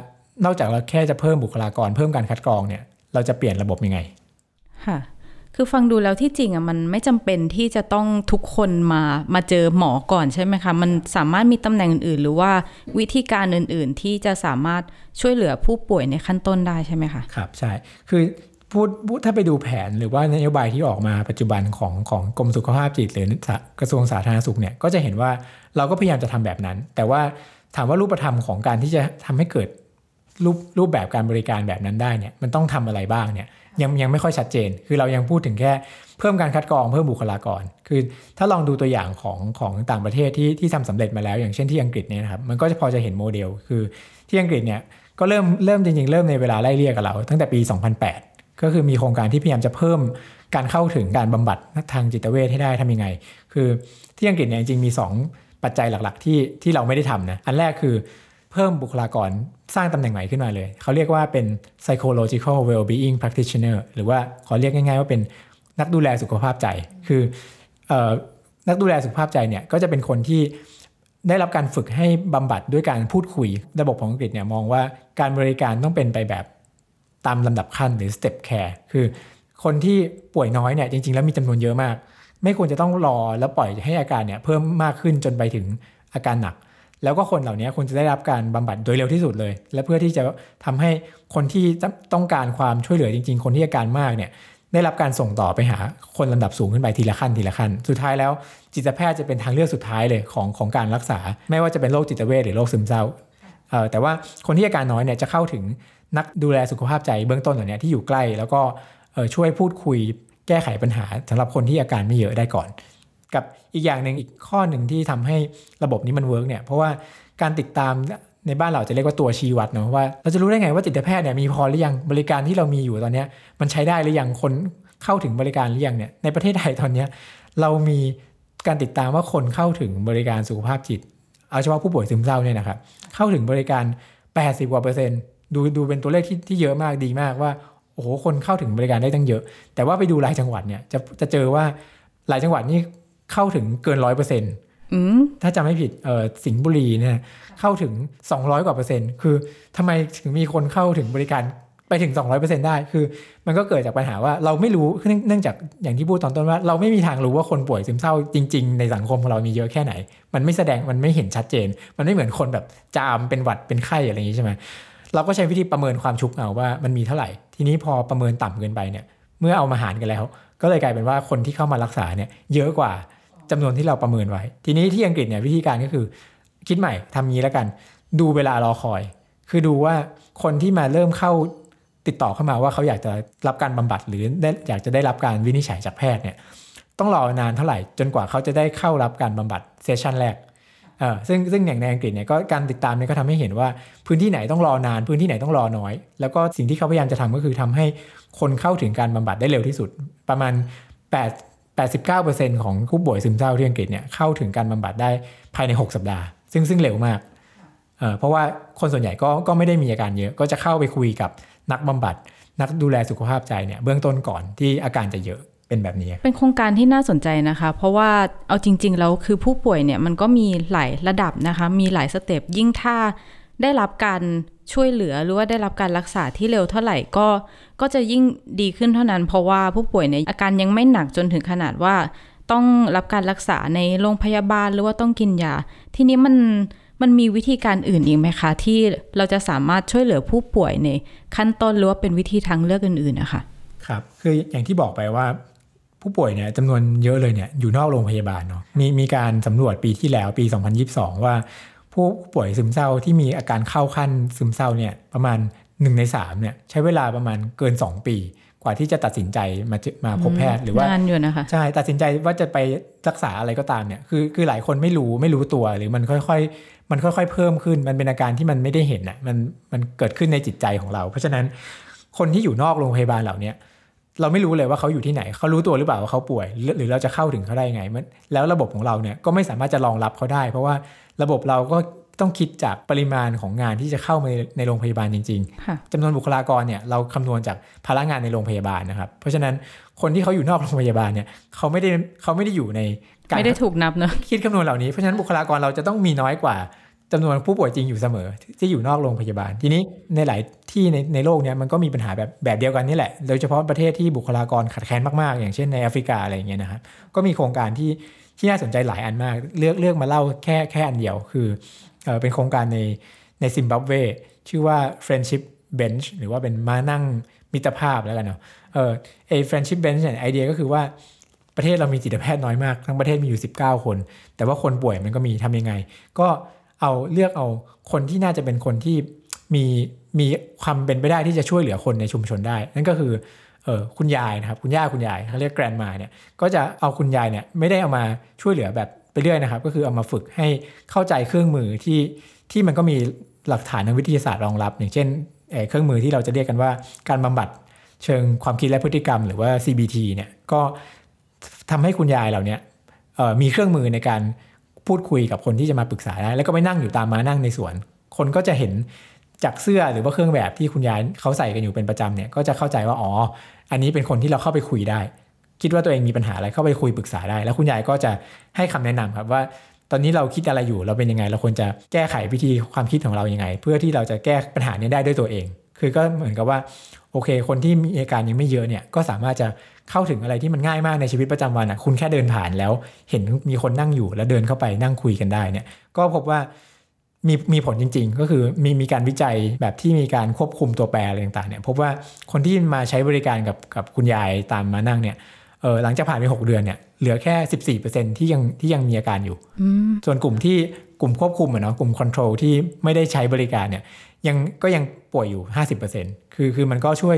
นอกจากเราแค่จะเพิ่มบุคลากรเพิ่มการคัดกรองเนี่ย เราจะเปลี่ยนระบบยังไง ค่ะ คือฟังดูแล้วที่จริงอะมันไม่จำเป็นที่จะต้องทุกคนมามาเจอหมอก่อนใช่ไหมคะมันสามารถมีตำแหน่งอื่นๆ หรือว่าวิธีการอื่นๆ ที่จะสามารถช่วยเหลือผู้ป่วยในขั้นต้นได้ใช่ไหมคะครับใช่คือพูดพูดถ้าไปดูแผนหรือว่านโยบายที่ออกมาปัจจุบันของของกรมสุขภาพจิตหรือกระทรวงสาธารณสุขเนี่ยก็จะเห็นว่าเราก็พยายามจะทำแบบนั้น แต่ว่าถามว่ารูปธรรมของการที่จะทำให้เกิด รูปรูปแบบการบริการแบบนั้นได้เนี่ยมันต้องทำอะไรบ้างเนี่ยยังยังไม่ค่อยชัดเจน คือเรายังพูดถึงแค่เพิ่มการคัดกรองเพิ่มบุคลากร คือถ้าลองดูตัวอย่างของของต่างประเทศที่ที่ทำสำเร็จมาแล้ว อย่างเช่นที่อังกฤษเนี่ยนะครับมันก็จะพอจะเห็นโมเดล คือที่อังกฤษเนี่ยก็เริ่มเริ่มจริงๆ เริ่มในเวลาไล่เรียกกับเรา ตั้งแต่ปี 2008 ก็คือมีโครงการที่พยายามจะเพิ่มการเข้าถึงการบำบัดทางจิตเวชให้ได้ทำยังไง คือที่อังกฤษเนี่ยจริงๆมี 2 ปัจจัยหลักๆ ที่ที่เราไม่ได้ทำนะอันแรกคือ เพิ่มบุคลากรสร้างตำแหน่งใหม่ขึ้นมาเลย เขาเรียกว่าเป็น psychological well-being practitioner หรือว่าขอเรียกง่าย ๆ ว่าเป็นนักดูแลสุขภาพใจ คือออนักดูแลสุขภาพใจเนี่ยก็จะเป็นคนที่ได้รับการฝึกให้บำบัดด้วยการพูดคุย ระบบของอังกฤษเนี่ยมองว่าการบริการต้องเป็นไปแบบตามลำดับขั้นหรือ step care คือคนที่ป่วยน้อยเนี่ยจริง ๆ แล้วมีจำนวนเยอะมาก ไม่ควรจะต้องรอแล้วปล่อยให้อาการเนี่ยเพิ่มมากขึ้นจนไปถึงอาการหนัก แล้วก็คนเหล่านี้ควรจะได้รับการบำบัดโดยเร็วที่สุดเลย และเพื่อที่จะทำให้คนที่ต้องการความช่วยเหลือจริง ๆ คนที่อาการมากเนี่ยได้รับการส่งต่อไปหาคนลำดับสูงขึ้นไปทีละขั้นทีละขั้น สุดท้ายแล้วจิตแพทย์จะเป็นทางเลือกสุดท้ายเลยของของการรักษา ไม่ว่าจะเป็นโรคจิตเวชหรือโรคซึมเศร้าเออแต่ว่าคนที่อาการน้อยเนี่ยจะเข้าถึงนักดูแลสุขภาพใจเบื้องต้นเหล่านี้ที่อยู่ใกล้ แล้วก็ช่วยพูดคุยแก้ไขปัญหาสำหรับคนที่อาการไม่เยอะได้ก่อน กับอีกอย่างหนึ่งอีกข้อหนึ่งที่ทำให้ระบบนี้มัน work เนี่ย เพราะว่าการติดตามในบ้านเราจะเรียกว่าตัวชี้วัดเนาะว่าเราจะรู้ได้ไงว่าจิตแพทย์เนี่ยมีพอหรือยังบริการที่เรามีอยู่ตอนนี้มันใช้ได้หรือยังคนเข้าถึงบริการหรือยังเนี่ยในประเทศไทยตอนนี้เรามีการติดตามว่าคนเข้าถึงบริการสุขภาพจิต เอาเฉพาะผู้ป่วยซึมเศร้าเนี่ยนะครับเข้าถึงบริการ 80กว่าเปอร์เซ็นต์ดูดูเป็นตัวเลขที่ที่เยอะมากดีมากว่าโอ้โหคนเข้าถึงบริการได้ตั้งเยอะ แต่ว่าไปดูรายจังหวัดเนี่ยจะจะเจอว่าหลายจังหวัดนี่ เข้าถึงเกินร้อยเปอร์เซ็นต์อืมถ้าจำไม่ผิดเออสิงห์บุรีเนี่ยเข้าถึง 200 กว่าเปอร์เซ็นต์คือทำไมถึงมีคนเข้าถึงบริการไปถึง 200%ได้ คือ มันก็เกิดจากปัญหาว่าเราไม่รู้เนื่องเนื่องจากอย่างที่พูดตอนต้นว่า เราไม่มีทางรู้ว่าคนป่วยซึมเศร้าจริง ๆ ในสังคมของเรามีเยอะแค่ไหน มันไม่แสดงมันไม่เห็นชัดเจน มันไม่เหมือนคนแบบจามเป็นหวัดเป็นไข้อะไรอย่างนี้ใช่ไหมเราก็ใช้วิธีประเมินความชุกเอาว่ามันมีเท่าไหร่ ทีนี้พอประเมินต่ำเกินไปเนี่ย เมื่อเอามาหารกันแล้ว ก็เลยกลายเป็นว่าคนที่เข้ามารักษาเนี่ยเยอะกว่า จำนวนที่เราประเมินไว้ ทีนี้ที่อังกฤษเนี่ยวิธีการก็คือ คิดใหม่ทำงี้แล้วกัน ดูเวลารอคอย คือดูว่าคนที่มาเริ่มเข้าติดต่อเข้ามาว่าเขาอยากจะรับการบำบัดหรือได้อยากจะได้รับการวินิจฉัยจากแพทย์เนี่ยต้องรอนานเท่าไหร่จนกว่าเขาจะได้เข้ารับการบำบัดเซสชันแรกเออซึ่งซึ่งอย่างในอังกฤษเนี่ยก็การติดตามเนี่ยก็ทำให้เห็นว่าพื้นที่ไหนต้องรอนาน พื้นที่ไหนต้องรอน้อย แล้วก็สิ่งที่เขาพยายามจะทำก็คือทำให้คนเข้าถึงการบำบัดได้เร็วที่สุด ประมาณ8 89%ของผู้ป่วยซึมเศร้าที่อังกฤษเนี่ยเข้าถึงการบำบัดได้ภายใน 6 สัปดาห์ ซึ่งซึ่งเร็วมากเเพราะว่าคนส่วนใหญ่ก็ก็ไม่ได้มีอาการเยอะ ก็จะเข้าไปคุยกับนักบำบัด นักดูแลสุขภาพใจเนี่ยเบื้องต้นก่อนที่อาการจะเยอะเป็นแบบนี้ เป็นโครงการที่น่าสนใจนะคะ เพราะว่าเอาจริง ๆ แล้วคือผู้ป่วยเนี่ยมันก็มีหลายระดับนะคะ มีหลายสเต็ปยิ่งถ้าได้รับการ ช่วยเหลือหรือว่าได้รับการรักษาที่เร็วเท่าไหร่ก็ ก็จะยิ่งดีขึ้นเท่านั้น เพราะว่าผู้ป่วยเนี่ยอาการยังไม่หนักจนถึงขนาดว่า ต้องรับการรักษาในโรงพยาบาลหรือว่าต้องกินยา ทีนี้มันมันมีวิธีการอื่นอีกไหมคะ ที่เราจะสามารถช่วยเหลือผู้ป่วยในขั้นต้นหรือว่าเป็นวิธีทางเลือกอื่นๆนะคะครับคืออย่างที่บอกไปว่าผู้ป่วยเนี่ยจำนวนเยอะเลยเนี่ยอยู่นอกโรงพยาบาลเนาะมีมีการสำรวจปีที่แล้วปี 2022 ว่า ผู้ป่วยซึมเศร้าที่มีอาการเข้าขั้นซึมเศร้าเนี่ยประมาณ1ใน3เนี่ยใช้เวลาประมาณเกิน 2 ปี กว่าที่จะตัดสินใจมามาพบแพทย์หรือว่านานอยู่นะคะใช่ตัดสินใจว่าจะไปรักษาอะไรก็ตามเนี่ยคือคือหลายคนไม่รู้ไม่รู้ตัวหรือมันค่อยๆ มันค่อยๆ เพิ่มขึ้นมันเป็นอาการที่มันไม่ได้เห็นอะมันมันเกิดขึ้นในจิตใจของเรา เพราะฉะนั้นคนที่อยู่นอกโรงพยาบาลเหล่านี้ เราไม่รู้เลยว่าเขาอยู่ที่ไหน เขารู้ตัวหรือเปล่าว่าเขาป่วย หรือเราจะเข้าถึงเขาได้ยังไงแล้วระบบของเราเนี่ยก็ไม่สามารถจะรองรับเขาได้ เพราะว่าระบบเราก็ต้องคิดจากปริมาณของงานที่จะเข้ามาในโรงพยาบาลจริง ๆจำนวนบุคลากรเนี่ยเราคำนวณจากพลังงานในโรงพยาบาลนะครับ เพราะฉะนั้นคนที่เขาอยู่นอกโรงพยาบาลเนี่ยเขาไม่ได้เขาไม่ได้อยู่ในการไม่ได้ถูกนับเนอะคิดคำนวณเหล่านี้เพราะฉะนั้นบุคลากรเราจะต้องมีน้อยกว่า จำนวนผู้ป่วยจริงอยู่เสมอที่อยู่นอกโรงพยาบาล ทีนี้ในหลายที่ในในโลกเนี้ยมันก็มีปัญหาแบบแบบเดียวกันนี่แหละ โดยเฉพาะประเทศที่บุคลากรขาดแคลนมากๆ อย่างเช่นในแอฟริกาอะไรอย่างเงี้ยนะครับก็มีโครงการที่ที่น่าสนใจหลายอันมาก เลือกเลือกมาเล่าแค่แค่อันเดียวคือเออเป็นโครงการในในซิมบับเวชื่อว่า friendship bench หรือว่าเป็นมานั่งมิตรภาพแล้วกันเนาะเออไอ friendship bench เนี่ยไอเดียก็คือว่าประเทศเรามีจิตแพทย์น้อยมาก ทั้งประเทศมีอยู่ 19 คน แต่ว่าคนป่วยมันก็มีทำยังไง ก็ เอาเลือกเอาคนที่น่าจะเป็นคนที่มีมีความเป็นไปได้ที่จะช่วยเหลือคนในชุมชนได้ นั่นก็คือเออคุณยายนะครับคุณย่าคุณยายเขาเรียกแกรนมาเนี่ยก็จะเอาคุณยายเนี่ยไม่ได้เอามาช่วยเหลือแบบไปเรื่อยนะครับ ก็คือเอามาฝึกให้เข้าใจเครื่องมือที่ที่มันก็มีหลักฐานทางวิทยาศาสตร์รองรับ อย่างเช่นเครื่องมือที่เราจะเรียกกันว่าการบำบัดเชิงความคิดและพฤติกรรมหรือว่า CBT เนี่ยก็ทำให้คุณยายเหล่านี้มีเครื่องมือในการ พูดคุยกับคนที่จะมาปรึกษาได้ แล้วก็ไปนั่งอยู่ตามมานั่งในสวน คนก็จะเห็นจากเสื้อหรือว่าเครื่องแบบที่คุณยายเขาใส่กันอยู่เป็นประจำเนี่ยก็จะเข้าใจว่าอ๋ออันนี้เป็นคนที่เราเข้าไปคุยได้ คิดว่าตัวเองมีปัญหาอะไรเข้าไปคุยปรึกษาได้ แล้วคุณยายก็จะให้คำแนะนำครับว่า ตอนนี้เราคิดอะไรอยู่เราเป็นยังไง เราควรจะแก้ไขวิธีความคิดของเรายังไง เพื่อที่เราจะแก้ปัญหานี้ได้ด้วยตัวเอง คือก็เหมือนกับว่าโอเค คนที่มีอาการยังไม่เยอะเนี่ยก็สามารถจะ เข้าถึงอะไรที่มันง่ายมากในชีวิตประจำวันอะคุณแค่เดินผ่านแล้ว เห็นมีคนนั่งอยู่แล้วเดินเข้าไปนั่งคุยกันได้เนี่ย ก็พบว่ามีมีผลจริง ๆ ก็คือมีมีการวิจัยแบบที่มีการควบคุมตัวแปรอะไรต่างๆเนี่ยพบว่าคนที่มาใช้บริการกับกับคุณยายตามมานั่งเนี่ยเออหลังจากผ่านไป 6 เดือนเนี่ยเหลือแค่ 14%ที่ยังที่ยังมีอาการอยู่ ส่วนกลุ่มที่กลุ่มควบคุมอะเนาะกลุ่มคอนโทรลที่ไม่ได้ใช้บริการเนี่ยยังก็ยังป่วยอยู่ 50%คือคือมันก็ช่วย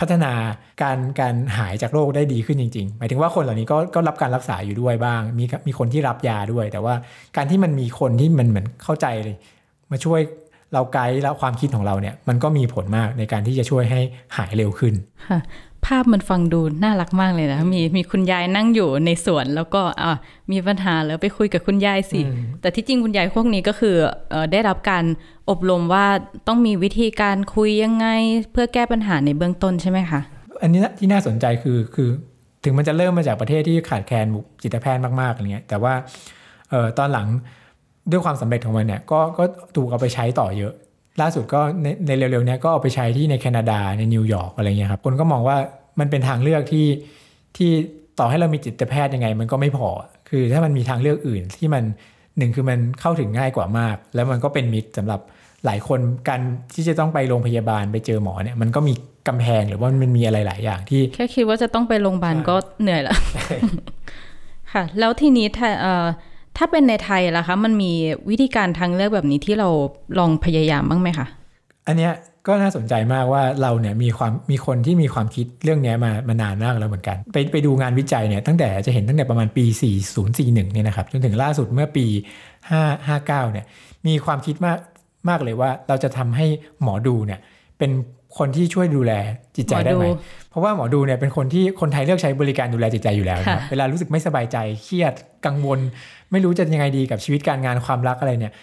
พัฒนาการการหายจากโรคได้ดีขึ้นจริง ๆ หมายถึงว่าคนเหล่านี้ก็ก็รับการรักษาอยู่ด้วยบ้าง มีมีคนที่รับยาด้วย แต่ว่าการที่มันมีคนที่มันเหมือนเข้าใจเลย มาช่วยเราไกด์แล้วความคิดของเราเนี่ย มันก็มีผลมากในการที่จะช่วยให้หายเร็วขึ้นค่ะ ภาพมันฟังดูน่ารักมากเลยนะ มีมีคุณยายนั่งอยู่ในสวน แล้วก็อ่ามีปัญหาแล้วไปคุยกับคุณยายสิ แต่ที่จริงคุณยายพวกนี้ก็คือเออได้รับการอบรมว่าต้องมีวิธีการคุยยังไง เพื่อแก้ปัญหาในเบื้องต้นใช่ไหมคะ อันนี้ที่น่าสนใจคือคือถึงมันจะเริ่มมาจากประเทศที่ขาดแคลนจิตแพทย์มากๆอะไรเงี้ยแต่ว่าเออตอนหลังด้วยความสำเร็จของมันเนี่ยก็ก็ถูกเอาไปใช้ต่อเยอะ ล่าสุดก็ในในเร็วๆเนี้ก็เอาไปใช้ที่ในแคนาดาในนิวยอร์กอะไรเงี้ยครับคนก็มองว่ามันเป็นทางเลือกที่ที่ต่อให้เรามีจิตแพทย์ยังไง มันก็ไม่พอ คือถ้ามันมีทางเลือกอื่นที่มันหนึ่งคือมันเข้าถึงง่ายกว่ามาก แล้วมันก็เป็นมิตรสำหรับหลายคนการที่จะต้องไปโรงพยาบาลไปเจอหมอเนี่ยมันก็มีกำแพงหรือว่ามันมีอะไรหลายอย่างที่ แค่คิดว่าจะต้องไปโรงพยาบาลก็เหนื่อยแล้วค่ะ แล้วทีนี้ถ้าเอ่อ ถ้าเป็นในไทยล่ะคะ มันมีวิธีการทางเลือกแบบนี้ที่เราลองพยายามบ้างไหมคะ อันเนี้ยก็น่าสนใจมากว่าเราเนี่ยมีความมีคนที่มีความคิดเรื่องนี้มามานานมากแล้วเหมือนกัน ไปไปดูงานวิจัยเนี่ยตั้งแต่จะเห็นตั้งแต่ประมาณปี 4041เนี่ยนะครับจนถึงล่าสุดเมื่อปี 559เนี่ยมีความคิดมากมากเลยว่าเราจะทำให้หมอดูเนี่ยเป็น คนที่ช่วยดูแลจิตใจได้ไหมหมอดูเพราะว่าหมอดูเนี่ยเป็นคนที่คนไทยเลือกใช้บริการดูแลจิตใจอยู่แล้วนะครับค่ะเวลารู้สึกไม่สบายใจเครียดกังวล ไม่รู้จะยังไงดีกับชีวิตการงานความรักอะไรเนี่ย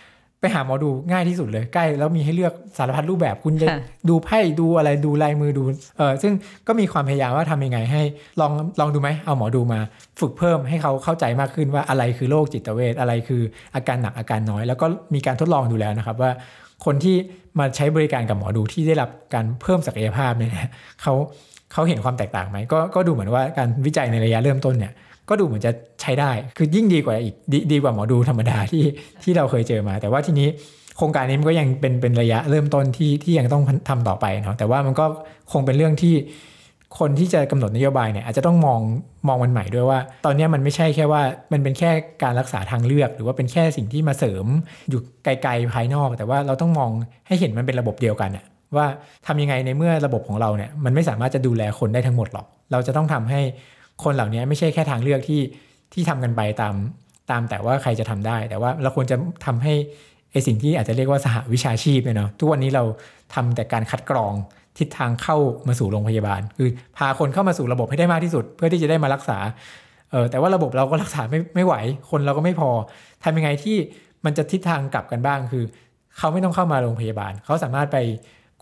ไปหาหมอดูง่ายที่สุดเลยใกล้แล้วมีให้เลือกสารพัดรูปแบบคุณจะค่ะดูไพ่ดูอะไรดูลายมือดูเออซึ่งก็มีความพยายามว่าทำยังไงให้ลองลองดูไหมเอาหมอดูมา ฝึกเพิ่มให้เขาเข้าใจมากขึ้นว่าอะไรคือโรคจิตเวชอะไรคืออาการหนักอาการน้อย แล้วก็มีการทดลองดูแล้วนะครับว่า คนที่มาใช้บริการกับหมอดูที่ได้รับการเพิ่มศักยภาพเนี่ยเขาเขาเห็นความแตกต่างไหมก็ก็ดูเหมือนว่าการวิจัยในระยะเริ่มต้นเนี่ยก็ดูเหมือนจะใช้ได้ คือยิ่งดีกว่าอีกดดีกว่าหมอดูธรรมดาที่ที่เราเคยเจอมา แต่ว่าทีนี้โครงการนี้มันก็ยังเป็นเป็นระยะเริ่มต้นที่ที่ยังต้องทำต่อไปเนาะแต่ว่ามันก็คงเป็นเรื่องที่ คนที่จะกำหนดนโยบายเนี่ยอาจจะต้องมองมองมันใหม่ด้วยว่า ตอนนี้มันไม่ใช่แค่ว่ามันเป็นแค่การรักษาทางเลือก หรือว่าเป็นแค่สิ่งที่มาเสริมอยู่ไกลๆภายนอก แต่ว่าเราต้องมองให้เห็นมันเป็นระบบเดียวกันอะว่าทำยังไงในเมื่อระบบของเราเนี่ยมันไม่สามารถจะดูแลคนได้ทั้งหมดหรอก เราจะต้องทำให้คนเหล่านี้ไม่ใช่แค่ทางเลือกที่ที่ทำกันไปตามตามแต่ว่าใครจะทำได้ แต่ว่าเราควรจะทำให้ไอสิ่งที่อาจจะเรียกว่าสหวิชาชีพเนี่ยเนาะทุกวันนี้เราทำแต่การคัดกรอง ทิศทางเข้ามาสู่โรงพยาบาล คือพาคนเข้ามาสู่ระบบให้ได้มากที่สุด เพื่อที่จะได้มารักษาเออแต่ว่าระบบเราก็รักษาไม่ไม่ไหว คนเราก็ไม่พอทำยังไงที่มันจะทิศทางกลับกันบ้างคือ เขาไม่ต้องเข้ามาโรงพยาบาล เขาสามารถไป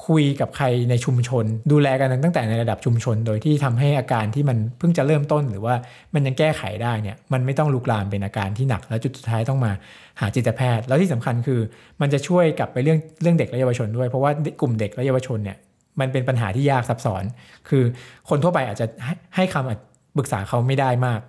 คุยกับใครในชุมชน ดูแลกันตั้งแต่ในระดับชุมชน โดยที่ทำให้อาการที่มันเพิ่งจะเริ่มต้น หรือว่ามันยังแก้ไขได้เนี่ยมันไม่ต้องลุกลามเป็นอาการที่หนัก แล้วจุดสุดท้ายต้องมาหาจิตแพทย์ แล้วที่สำคัญคือ มันจะช่วยกลับไปเรื่องเรื่องเด็กและเยาวชนด้วย เพราะว่ากลุ่มเด็กและเยาวชนเนี่ย มันเป็นปัญหาที่ยากซับซ้อน คือคนทั่วไปอาจจะให้ให้คำปรึกษาเขาไม่ได้มาก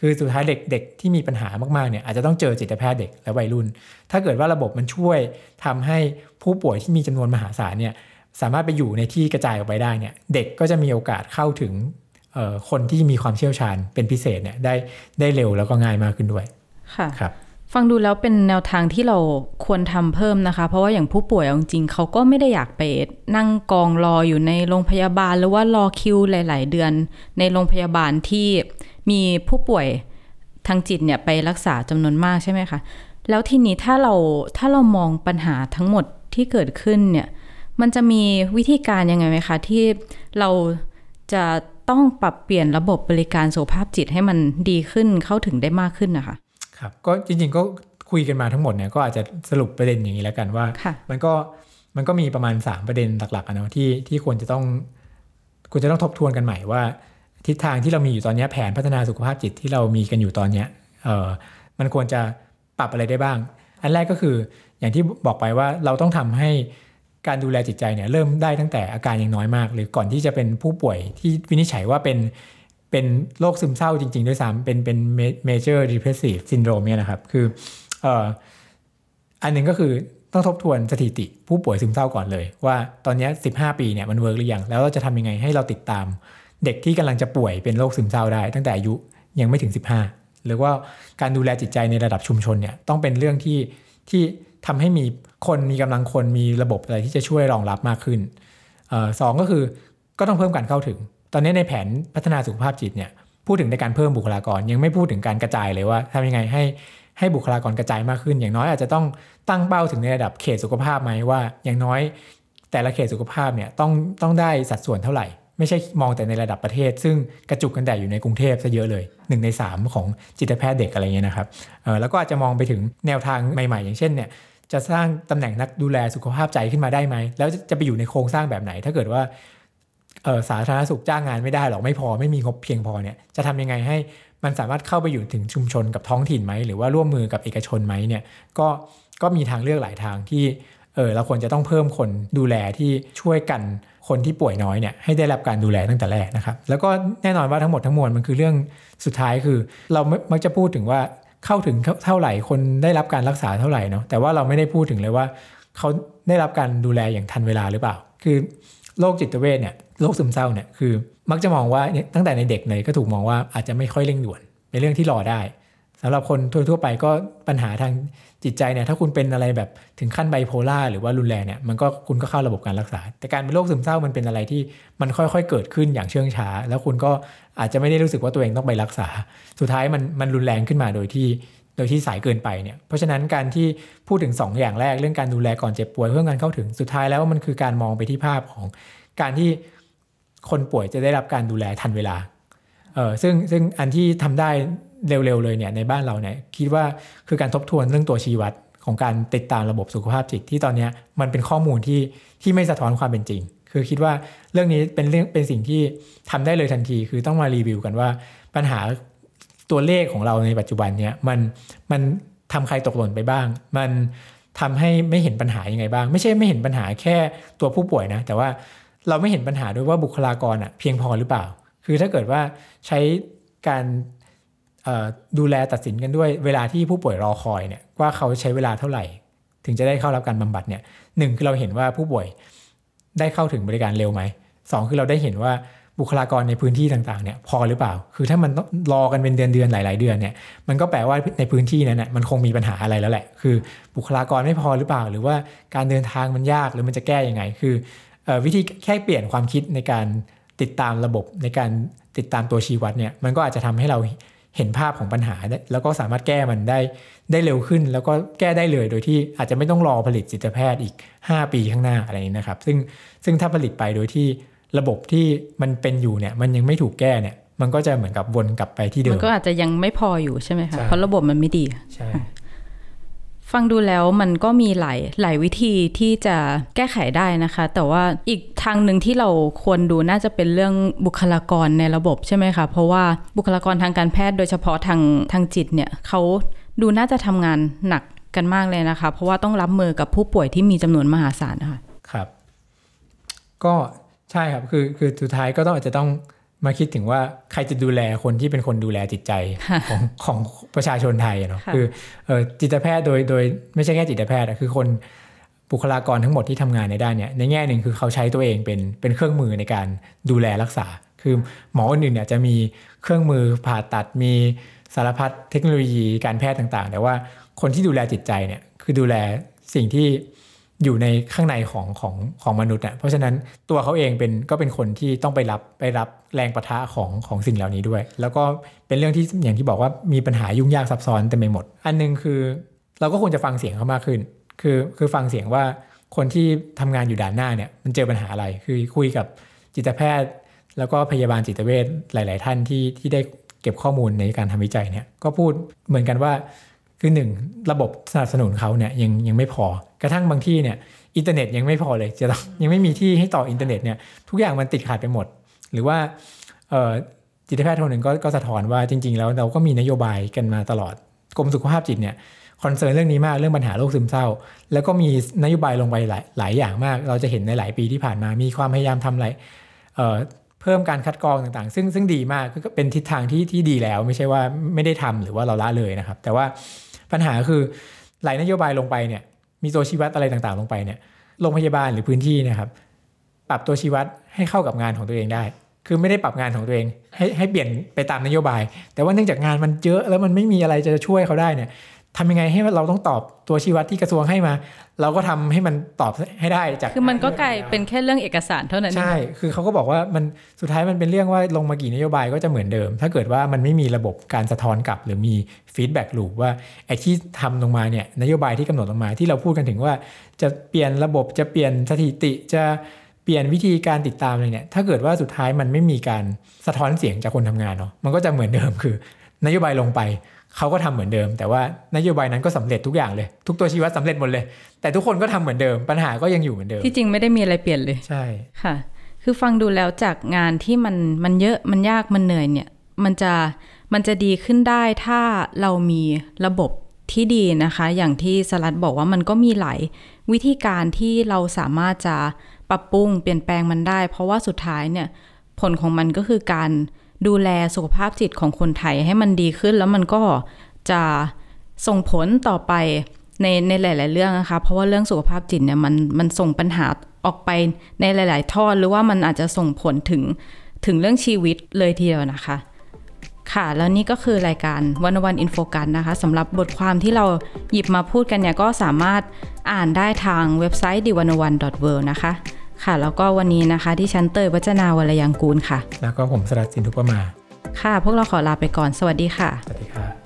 คือสุดท้ายเด็กเด็กที่มีปัญหามากๆเนี่ยอาจจะต้องเจอจิตแพทย์เด็กและวัยรุ่น ถ้าเกิดว่าระบบมันช่วยทำให้ผู้ป่วยที่มีจำนวนมหาศาลเนี่ยสามารถไปอยู่ในที่กระจายออกไปได้เนี่ยเด็กก็จะมีโอกาสเข้าถึงเอ่อคนที่มีความเชี่ยวชาญเป็นพิเศษเนี่ยได้ได้เร็วแล้วก็ง่ายมากขึ้นด้วยค่ะครับ ฟังดูแล้วเป็นแนวทางที่เราควรทำเพิ่มนะคะ เพราะว่าอย่างผู้ป่วยจริงๆเขาก็ไม่ได้อยากไปนั่งกองรออยู่ในโรงพยาบาล หรือว่ารอคิวหลาย ๆ เดือน ในโรงพยาบาลที่มีผู้ป่วยทางจิตเนี่ยไปรักษาจำนวนมากใช่ไหมคะแล้วทีนี้ถ้าเราถ้าเรามองปัญหาทั้งหมดที่เกิดขึ้นเนี่ยมันจะมีวิธีการยังไงไหมคะ ที่เราจะต้องปรับเปลี่ยนระบบบริการสุขภาพจิตให้มันดีขึ้นเข้าถึงได้มากขึ้นนะคะ ครับก็จริงๆก็คุยกันมาทั้งหมดเนี่ยก็อาจจะสรุปประเด็นอย่างนี้แล้วกันว่าค่ะมันก็มันก็มีประมาณ 3 ประเด็นหลักๆอะเนาะที่ที่ควรจะต้องควรจะต้องทบทวนกันใหม่ว่า ทิศทางที่เรามีอยู่ตอนเนี้ยแผนพัฒนาสุขภาพจิตที่เรามีกันอยู่ตอนเนี้ยเออมันควรจะปรับอะไรได้บ้าง อันแรกก็คืออย่างที่บอกไปว่าเราต้องทำให้การดูแลจิตใจเนี่ยเริ่มได้ตั้งแต่อาการยังน้อยมาก หรือก่อนที่จะเป็นผู้ป่วยที่วินิจฉัยว่าเป็น เป็นโรคซึมเศร้าจริง ๆ ด้วยซ้ำเป็นเป็น major depressive syndrome เนี่ยนะครับ คือออันหนึ่งก็คือต้องทบทวนสถิติผู้ป่วยซึมเศร้าก่อนเลย ว่าตอนนี้ 15 ปีเนี่ยมันเวิร์กหรือยัง แล้วเราจะทำยังไงให้เราติดตามเด็กที่กำลังจะป่วยเป็นโรคซึมเศร้าได้ ตั้งแต่อายุยังไม่ถึง 15 หรือว่าการดูแลจิตใจในระดับชุมชนเนี่ยต้องเป็นเรื่องที่ที่ทำให้มีคนมีกำลังคนมีระบบอะไรที่จะช่วยรองรับมากขึ้นอสองก็คือก็ต้องเพิ่มการเข้าถึง อนนี้ในแผนพัฒนาสุขภาพจิตเนี่ยพูดถึงในการเพิ่มบุคลากร ยังไม่พูดถึงการกระจายเลยว่าทำยังไงให้ให้บุคลากรกระจายมากขึ้น อย่างน้อยอาจจะต้องตั้งเป้าถึงในระดับเขตสุขภาพไหมว่า อย่างน้อยแต่ละเขตสุขภาพเนี่ยต้องต้องได้สัดส่วนเท่าไหร่ ไม่ใช่มองแต่ในระดับประเทศ ซึ่งกระจุกกันแต่อยู่ในกรุงเทพซะเยอะเลย 1 ใน 3 ของจิตแพทย์เด็กอะไรเงี้ยนะครับแล้วก็อาจจะมองไปถึงแนวทางใหม่ ๆ อย่างเช่นเนี่ยจะสร้างตำแหน่งนักดูแลสุขภาพใจขึ้นมาได้ไหมแล้วจะไปอยู่ในโครงสร้างแบบไหน ถ้าเกิดว่า สาธารณสุขจ้างงานไม่ได้หรอกไม่พอไม่มีงบเพียงพอเนี่ยจะทำยังไงให้มันสามารถเข้าไปอยู่ถึงชุมชนกับท้องถิ่นไหมหรือว่าร่วมมือกับเอกชนไหมเนี่ยก็ก็มีทางเลือกหลายทางที่เออเราควรจะต้องเพิ่มคนดูแลที่ช่วยกันคนที่ป่วยน้อยเนี่ยให้ได้รับการดูแลตั้งแต่แรกนะครับ แล้วก็แน่นอนว่าทั้งหมดทั้งมวลมันคือเรื่องสุดท้ายคือ เรามักจะพูดถึงว่าเข้าถึงเท่าไหร่คนได้รับการรักษาเท่าไหร่เนาะแต่ว่าเราไม่ได้พูดถึงเลยว่า เขาได้รับการดูแลอย่างทันเวลาหรือเปล่า คือโรคจิตเวชเนี่ย โรคซึมเศร้าเนี่ยคือ มักจะมองว่าตั้งแต่ในเด็กเลยก็ถูกมองว่าอาจจะไม่ค่อยเร่งด่วนเป็นเรื่องที่รอได้สำหรับคนทั่วๆไปก็ปัญหาทางจิตใจเนี่ยถ้าคุณเป็นอะไรแบบถึงขั้นไบโพล่าหรือว่ารุนแรงเนี่ยมันก็คุณก็เข้าระบบการรักษา แต่การเป็นโรคซึมเศร้ามันเป็นอะไรที่มันค่อยๆเกิดขึ้นอย่างเชื่องช้า แล้วคุณก็อาจจะไม่ได้รู้สึกว่าตัวเองต้องไปรักษา สุดท้ายมันมันรุนแรงขึ้นมาโดยที่โดยที่สายเกินไปเนี่ย เพราะฉะนั้นการที่พูดถึง 2 อย่างแรกเรื่องการดูแลก่อนเจ็บป่วยเพื่อการเข้าถึงสุดท้ายแล้วมันคือการมองไปที่ภาพของการที่ คนป่วยจะได้รับการดูแลทันเวลาเออซึ่งซึ่งอันที่ทำได้เร็วๆเลยเนี่ยในบ้านเราเนี่ยคิดว่าคือการทบทวนเรื่องตัวชี้วัดของการติดตามระบบสุขภาพจิตที่ตอนนี้มันเป็นข้อมูลที่ที่ไม่สะท้อนความเป็นจริง คือคิดว่าเรื่องนี้เป็นเรื่องเป็นสิ่งที่ทำได้เลยทันที คือต้องมารีวิวกันว่าปัญหาตัวเลขของเราในปัจจุบันเนี่ยมันมันทำใครตกหล่นไปบ้าง มันทำให้ไม่เห็นปัญหายังไงบ้าง ไม่ใช่ไม่เห็นปัญหาแค่ตัวผู้ป่วยนะ แต่ว่า เราไม่เห็นปัญหาด้วยว่าบุคลากรอะเพียงพอหรือเปล่า คือถ้าเกิดว่าใช้การดูแลตัดสินกันด้วยเวลาที่ผู้ป่วยรอคอยเนี่ยว่าเขาใช้เวลาเท่าไหร่ ถึงจะได้เข้ารับการบำบัดเนี่ยหนึ่งคือเราเห็นว่าผู้ป่วยได้เข้าถึงบริการเร็วไหมสองคือเราได้เห็นว่าบุคลากรในพื้นที่ต่างๆเนี่ยพอหรือเปล่า คือถ้ามันต้องรอกันเป็นเดือนเดือนหลายๆเดือนเนี่ยมันก็แปลว่าในพื้นที่นั้นน่ยมันคงมีปัญหาอะไรแล้วแหละ คือบุคลากรไม่พอหรือเปล่า หรือว่าการเดินทางมันยากหรือมันจะแก้ยังไง คือ วิธีแค่เปลี่ยนความคิดในการติดตามระบบในการติดตามตัวชี้วัดเนี่ยมันก็อาจจะทำให้เราเห็นภาพของปัญหา แล้วก็สามารถแก้มันได้ได้เร็วขึ้น แล้วก็แก้ได้เลยโดยที่อาจจะไม่ต้องรอผลิตจิตแพทย์อีก 5 ปีข้างหน้าอะไรนี้นะครับ ซึ่งซึ่งถ้าผลิตไปโดยที่ระบบที่มันเป็นอยู่เนี่ยมันยังไม่ถูกแก้เนี่ยมันก็จะเหมือนกับวนกลับไปที่เดิมมันก็อาจจะยังไม่พออยู่ใช่ไหมคะเพราะระบบมันไม่ดีใช่ ฟังดูแล้วมันก็มีหลายหลายวิธีที่จะแก้ไขได้นะคะ แต่ว่าอีกทางหนึ่งที่เราควรดูน่าจะเป็นเรื่องบุคลากรในระบบใช่ไหมคะ เพราะว่าบุคลากรทางการแพทย์โดยเฉพาะทางทางจิตเนี่ยเขาดูน่าจะทำงานหนักกันมากเลยนะคะ เพราะว่าต้องรับมือกับผู้ป่วยที่มีจำนวนมหาศาลนะคะครับ ก็ใช่ครับคือคือสุดท้ายก็ต้องอาจจะต้อง มาคิดถึงว่าใครจะดูแลคนที่เป็นคนดูแลจิตใจของของประชาชนไทยเนาะคือจิตแพทย์โดยโดยไม่ใช่แค่จิตแพทย์คือคนบุคลากรทั้งหมดที่ทำงานในด้านเนี้ยในแง่หนึ่งคือเขาใช้ตัวเองเป็นเป็นเครื่องมือในการดูแลรักษา คือหมออื่นเนี่ยจะมีเครื่องมือผ่าตัดมีสารพัดเทคโนโลยีการแพทย์ต่างๆ แต่ว่าคนที่ดูแลจิตใจเนี่ยคือดูแลสิ่งที่ อยู่ในข้างในของของของมนุษย์อะเพราะฉะนั้นตัวเขาเองเป็นก็เป็นคนที่ต้องไปรับไปรับแรงประทะของของสิ่งเหล่านี้ด้วย แล้วก็เป็นเรื่องที่อย่างที่บอกว่ามีปัญหายุ่งยากซับซ้อนเต็มไปหมด อันนึงคือ เราก็ควรจะฟังเสียงเขามากขึ้น คือคือฟังเสียงว่าคนที่ทำงานอยู่ด่านหน้าเนี่ยมันเจอปัญหาอะไร คือคุยกับจิตแพทย์ แล้วก็พยาบาลจิตเวชหลาย ๆ ท่านที่ที่ได้เก็บข้อมูลในการทำวิจัยเนี่ยก็พูดเหมือนกันว่า คือหนึ่งระบบสนับสนุนเขาเนี่ยยังยังไม่พอกระทั่งบางที่เนี่ยอินเทอร์เน็ตยังไม่พอเลยจะต้องยังไม่มีที่ให้ต่ออินเทอร์เน็ตเนี่ยทุกอย่างมันติดขัดไปหมด หรือว่าจิตแพทย์คนหนึ่งก็ก็สะท้อนว่าจริง ๆ แล้วเราก็มีนโยบายกันมาตลอดกรมสุขภาพจิตเนี่ย concern เรื่องนี้มากเรื่องปัญหาโรคซึมเศร้า แล้วก็มีนโยบายลงไปหลายหลายอย่างมาก เราจะเห็นในหลายปีที่ผ่านมามีความพยายามทำอะไรเพิ่มการคัดกรองต่างๆ ซึ่งซึ่งดีมากก็เป็นทิศทางที่ที่ดีแล้ว ไม่ใช่ว่าไม่ได้ทำหรือว่าเราละเลยนะครับ แต่ว่า ปัญหาคือหลายนโยบายลงไปเนี่ย มีตัวชี้วัดอะไรต่างๆ ลงไปเนี่ยโรงพยาบาลหรือพื้นที่นะครับ ปรับตัวชี้วัดให้เข้ากับงานของตัวเองได้ คือไม่ได้ปรับงานของตัวเอง ให้ให้เปลี่ยนไปตามนโยบาย แต่ว่าเนื่องจากงานมันเยอะแล้วมันไม่มีอะไรจะช่วยเขาได้เนี่ย ทำยังไงให้เราต้องตอบตัวชี้วัดที่กระทรวงให้มา เราก็ทำให้มันตอบให้ได้จากคือมันก็กลายเป็นแค่เรื่องเอกสารเท่านั้นเองใช่คือเขาก็บอกว่ามันสุดท้ายมันเป็นเรื่องว่าลงมากี่นโยบายก็จะเหมือนเดิม ถ้าเกิดว่ามันไม่มีระบบการสะท้อนกลับ หรือมี feedback loop ว่าไอ้ที่ทำลงมาเนี่ยนโยบายที่กำหนดลงมาที่เราพูดกันถึงว่า จะเปลี่ยนระบบจะเปลี่ยนสถิติจะเปลี่ยนวิธีการติดตามอะไรเนี่ยถ้าเกิดว่าสุดท้ายมันไม่มีการสะท้อนเสียงจากคนทำงานเนาะมันก็จะเหมือนเดิมคือนโยบายลงไป เขาก็ทำเหมือนเดิม แต่ว่านโยบายนั้นก็สำเร็จทุกอย่างเลย ทุกตัวชี้วัดสำเร็จหมดเลย แต่ทุกคนก็ทำเหมือนเดิม ปัญหาก็ยังอยู่เหมือนเดิมที่จริงไม่ได้มีอะไรเปลี่ยนเลยใช่ค่ะ คือฟังดูแล้วจากงานที่มันมันเยอะมันยากมันเหนื่อยเนี่ย มันจะมันจะดีขึ้นได้ถ้าเรามีระบบที่ดีนะคะ อย่างที่สลัดบอกว่ามันก็มีหลายวิธีการที่เราสามารถจะปรับปรุงเปลี่ยนแปลงมันได้ เพราะว่าสุดท้ายเนี่ยผลของมันก็คือการ ดูแลสุขภาพจิตของคนไทยให้มันดีขึ้น แล้วมันก็จะส่งผลต่อไปในในหลาย ๆ เรื่องนะคะ เพราะว่าเรื่องสุขภาพจิตเนี่ยมันมันส่งปัญหาออกไปในหลาย ๆ ทอดหรือว่ามันอาจจะส่งผลถึงถึงเรื่องชีวิตเลยทีเดียวนะคะ ค่ะ แล้วนี่ก็คือรายการวันวันอินโฟกันนะคะสำหรับบทความที่เราหยิบมาพูดกันเนี่ยก็สามารถอ่านได้ทางเว็บไซต์ d ิวันวัน w o r l d นะคะ ค่ะ แล้วก็วันนี้นะคะที่ฉันเตยวัจนาวรยังกูลค่ะ แล้วก็ผมสรัตสินทุปมา ค่ะ พวกเราขอลาไปก่อนสวัสดีค่ะ สวัสดีครับ